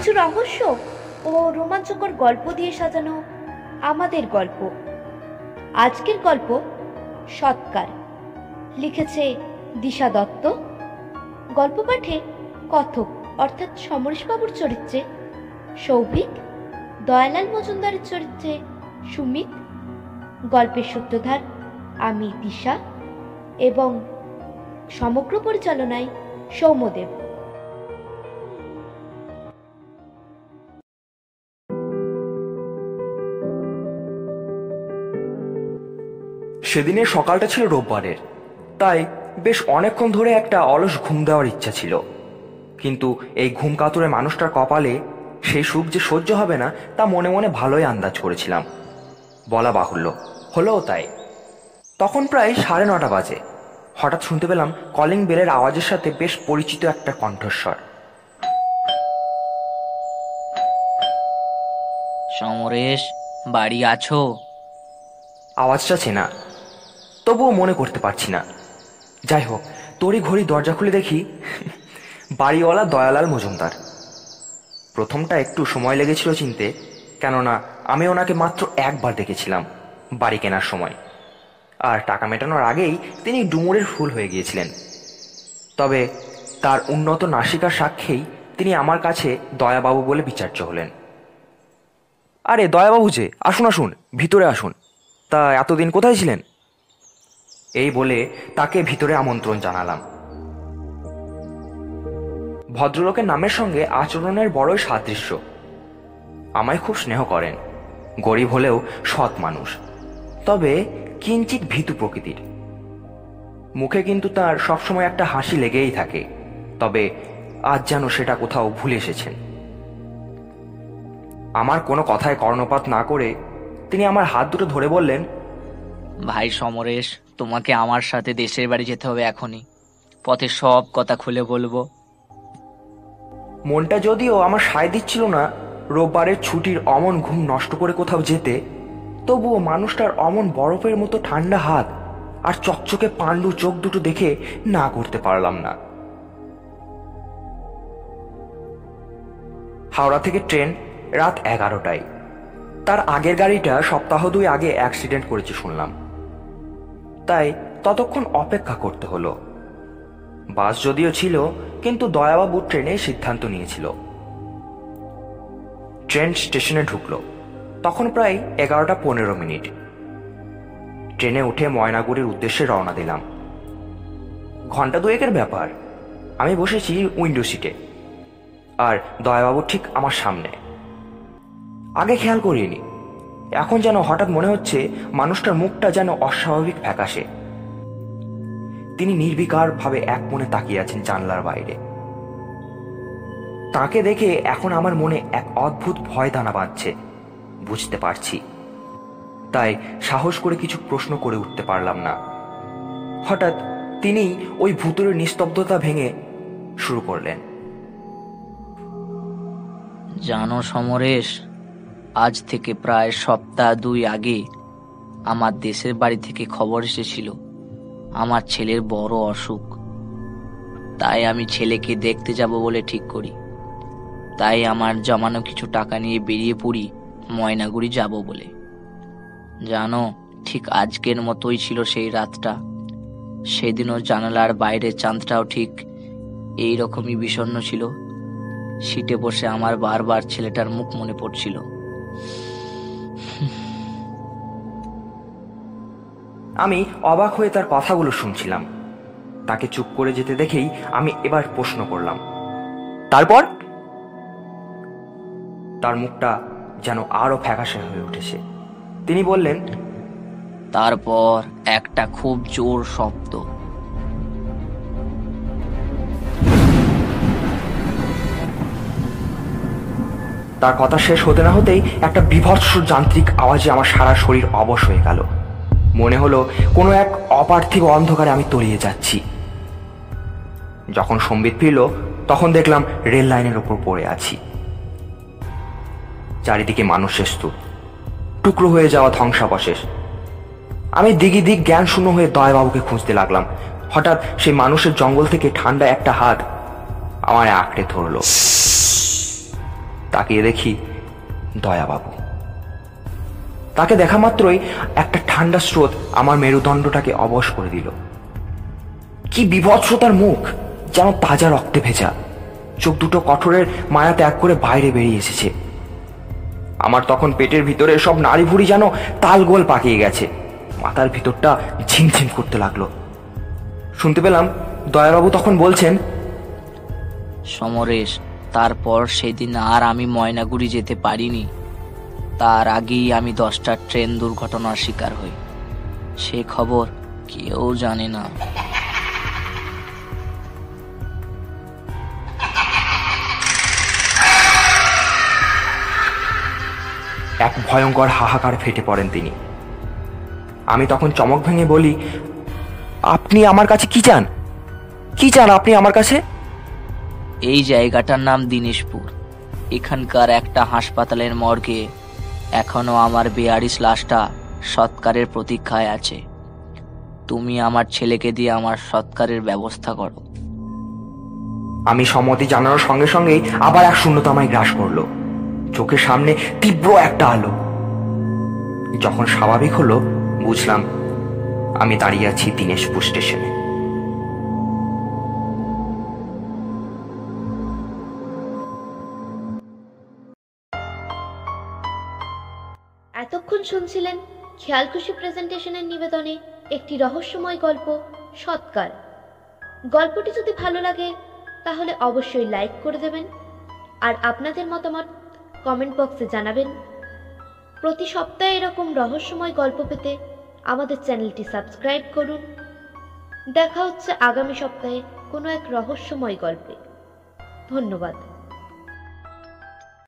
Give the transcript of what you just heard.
কিছু রহস্য ও রোমাঞ্চকর গল্প দিয়ে সাজানো আমাদের গল্প। আজকের গল্প সৎকার। লিখেছে দিশা দত্ত। গল্প পাঠে কথক অর্থাৎ সমরেশবাবুর চরিত্রে সৌভিক, দয়ালাল মজুমদারের চরিত্রে সুমিত, গল্পের সূত্রধার আমি দিশা এবং সমগ্র পরিচালনায় সৌম্যদেব। সেদিনের সকালটা ছিল রোববারের। তাই বেশ অনেকক্ষণ ধরে একটা অলস ঘুম দেওয়ার ইচ্ছা ছিল। কিন্তু এই ঘুম কাতুরে মানুষটার কপালে সেই সুখ যে সহ্য হবে না তা মনে মনে ভালোই আন্দাজ করেছিলাম। বলা বাহুল্য। হলোও তাই। তখন প্রায় সাড়ে নটা বাজে। হঠাৎ শুনতে পেলাম কলিং বেলের আওয়াজের সাথে বেশ পরিচিত একটা কণ্ঠস্বর। সমরেশ বাড়ি আছো? আওয়াজটা চেনা। তবুও মনে করতে পারছি না। যাই হোক, তোরই ঘড়ি দরজা খুলে দেখি। বাড়িওয়ালা দয়ালাল মজুমদার। প্রথমটা একটু সময় লেগেছিল চিনতে, কেননা আমি ওনাকে মাত্র একবার দেখেছিলাম বাড়ি কেনার সময়। আর টাকা মেটানোর আগেই তিনি ডুমুরের ফুল হয়ে গিয়েছিলেন। তবে তার উন্নত নাসিকার সাক্ষেই তিনি আমার কাছে দয়াবাবু বলে বিচার্য হলেন। আরে দয়াবাবু যে, আসুন আসুন, ভিতরে আসুন। তা এতদিন কোথায় ছিলেন? এই বলে তাকে ভিতরে আমন্ত্রণ জানালাম। ভদ্রলোকের নামের সঙ্গে আচরণের বড়ই সাদৃশ্য। আমায় খুব স্নেহ করেন। গরিব হলেও সৎ মানুষ। তবে কিঞ্চিত ভীতু প্রকৃতির। মুখে কিন্তু তার সবসময় একটা হাসি লেগেই থাকে। তবে আজ যেন সেটা কোথাও ভুলে এসেছেন। আমার কোনো কথায় কর্ণপাত না করে তিনি আমার হাত দুটো ধরে বললেন, ভাই সমরেশ তোমাকে আমার সাথে দেশের বাড়ি যেতে হবে এখনই। পথে সব কথা খুলে বলব। মনটা যদিও আমার সায় দিচ্ছিল না, রোববারের ছুটির অমন ঘুম নষ্ট করে কোথাও যেতে, তবুও মানুষটার অমন বরফের মতো ঠান্ডা হাত আর চকচকে পাণ্ডু চোখ দুটো দেখে না করতে পারলাম না। হাওড়া থেকে ট্রেন রাত এগারোটায়। তার আগের গাড়িটা সপ্তাহ দুই আগে অ্যাক্সিডেন্ট করেছে শুনলাম। তাই ততক্ষণ অপেক্ষা করতে হলো। বাস যদিও ছিল, কিন্তু দয়াবাবু ট্রেনে সিদ্ধান্ত নিয়েছিল। ট্রেন স্টেশনে ঢুকলো। তখন প্রায় এগারোটা পনেরো মিনিট। ট্রেনে উঠে ময়নাগুড়ির উদ্দেশ্যে রওনা দিলাম। ঘণ্টা দুয়েকের ব্যাপার। আমি বসেছি উইন্ডো সিটে। আর দয়াবাবু ঠিক আমার সামনে। আগে খেয়াল করিনি। এখন যেন হঠাৎ মনে হচ্ছে মানুষটার মুখটা যেন অস্বাভাবিক ফ্যাকাশে। তিনি নির্বিকার ভাবে এক মনে তাকিয়ে আছেন জানলার বাইরে। তাকে দেখে এখন আমার মনে এক অদ্ভুত ভয় দানা বাঁধছে। বুঝতে পারছি। তাই সাহস করে কিছু প্রশ্ন করে উঠতে পারলাম না। হঠাৎ তিনি ওই ভূতুরের নিস্তব্ধতা ভেঙে শুরু করলেন। জানো সমরেশ আজ থেকে প্রায় সপ্তাহ দুই আগে আমার দেশের বাড়ি থেকে খবর এসেছিল, আমার ছেলের বড় অসুখ। তাই আমি ছেলেকে দেখতে যাব বলে ঠিক করি। তাই আমার জমানো কিছু টাকা নিয়ে বেরিয়ে পড়ি ময়নাগুড়ি যাব বলে। জানো, ঠিক আজকের মতোই ছিল সেই রাতটা। সেদিনও জানালার বাইরের চাঁদটাও ঠিক এই রকমই বিষণ্ণ ছিল। সিটে বসে আমার বারবার ছেলেটার মুখ মনে পড়ছিল। আমি অবাক হয়ে তার কথাগুলো শুনছিলাম। তাকে চুপ করে যেতে দেখেই আমি এবার প্রশ্ন করলাম, তারপর? তার মুখটা যেন আরও ফ্যাকাশে হয়ে উঠেছে। তিনি বললেন, তারপর একটা খুব জোর শব্দ। তার কথা শেষ হতে না হতেই একটা বিভৎস যান্ত্রিক আওয়াজে আমার সারা শরীর অবশ হয়ে গেল। মনে হলো কোনো এক অপার্থিব অন্ধকারে আমি তলিয়ে যাচ্ছি। যখন সম্বিত ফিরল, তখন দেখলাম রেল লাইনের ওপর পড়ে আছি। চারিদিকে মানুষের স্তূপ টুকরো হয়ে যাওয়া ধ্বংসাবশেষ। আমি দিগি দিক জ্ঞান শূন্য হয়ে দয়াবাবুকে খুঁজতে লাগলাম। হঠাৎ সেই মানুষের জঙ্গল থেকে ঠান্ডা একটা হাত আমার আঁকড়ে ধরলো। তাকিয়ে দেখি দয়াবাবু। তাকে দেখা মাত্রই একটা ঠান্ডা স্রোত আমার মেরুদণ্ডটাকে অবশ করে দিল। কি বিভৎসতার মুখ, যেন তাজা রক্তে ভেজা। চোখ দুটো কঠোরের মায়া ত্যাগ করে বাইরে বেরিয়ে এসেছে। আমার তখন পেটের ভিতরে সব নাড়ি ভুড়ি যেন তালগোল পাকিয়ে গেছে। মাথার ভিতরটা ঝিমঝিম করতে লাগল। শুনতে পেলাম দয়াবাবু তখন বলছেন, সমরেশ তারপর সেদিন আর আমি ময়নাগুড়ি যেতে পারিনি। তার আগেই আমি দশটা ট্রেন দুর্ঘটনার শিকার হই। সে খবর কেউ জানে না। এক ভয়ঙ্কর হাহাকার ফেটে পড়েন তিনি। আমি তখন চমক ভেঙে বলি, আপনি আমার কাছে কি চান? কি চান আপনি আমার কাছে? এই জায়গাটার নাম দিনেশপুর। এখানকার একটা হাসপাতালের মর্গে এখনও আমার বেয়ারিশ লাশটা সৎকারের প্রতীক্ষায় আছে। তুমি আমার ছেলেকে দিয়ে আমার সৎকারের ব্যবস্থা করো। আমি সম্মতি জানানোর সঙ্গে সঙ্গেই আবার এক শূন্যতা আমায় গ্রাস করল। চোখের সামনে তীব্র একটা আলো। যখন স্বাভাবিক হলো, বুঝলাম আমি দাঁড়িয়ে আছি দিনেশপুর স্টেশনে। এতক্ষণ শুনছিলেন খেয়ালখুশি প্রেজেন্টেশনের নিবেদনে একটি রহস্যময় গল্প, সৎকার। গল্পটি যদি ভালো লাগে, তাহলে অবশ্যই লাইক করে দেবেন আর আপনাদের মতামত কমেন্ট বক্সে জানাবেন। প্রতি সপ্তাহে এরকম রহস্যময় গল্প পেতে আমাদের চ্যানেলটি সাবস্ক্রাইব করুন। দেখা হচ্ছে আগামী সপ্তাহে কোনো এক রহস্যময় গল্পে। ধন্যবাদ।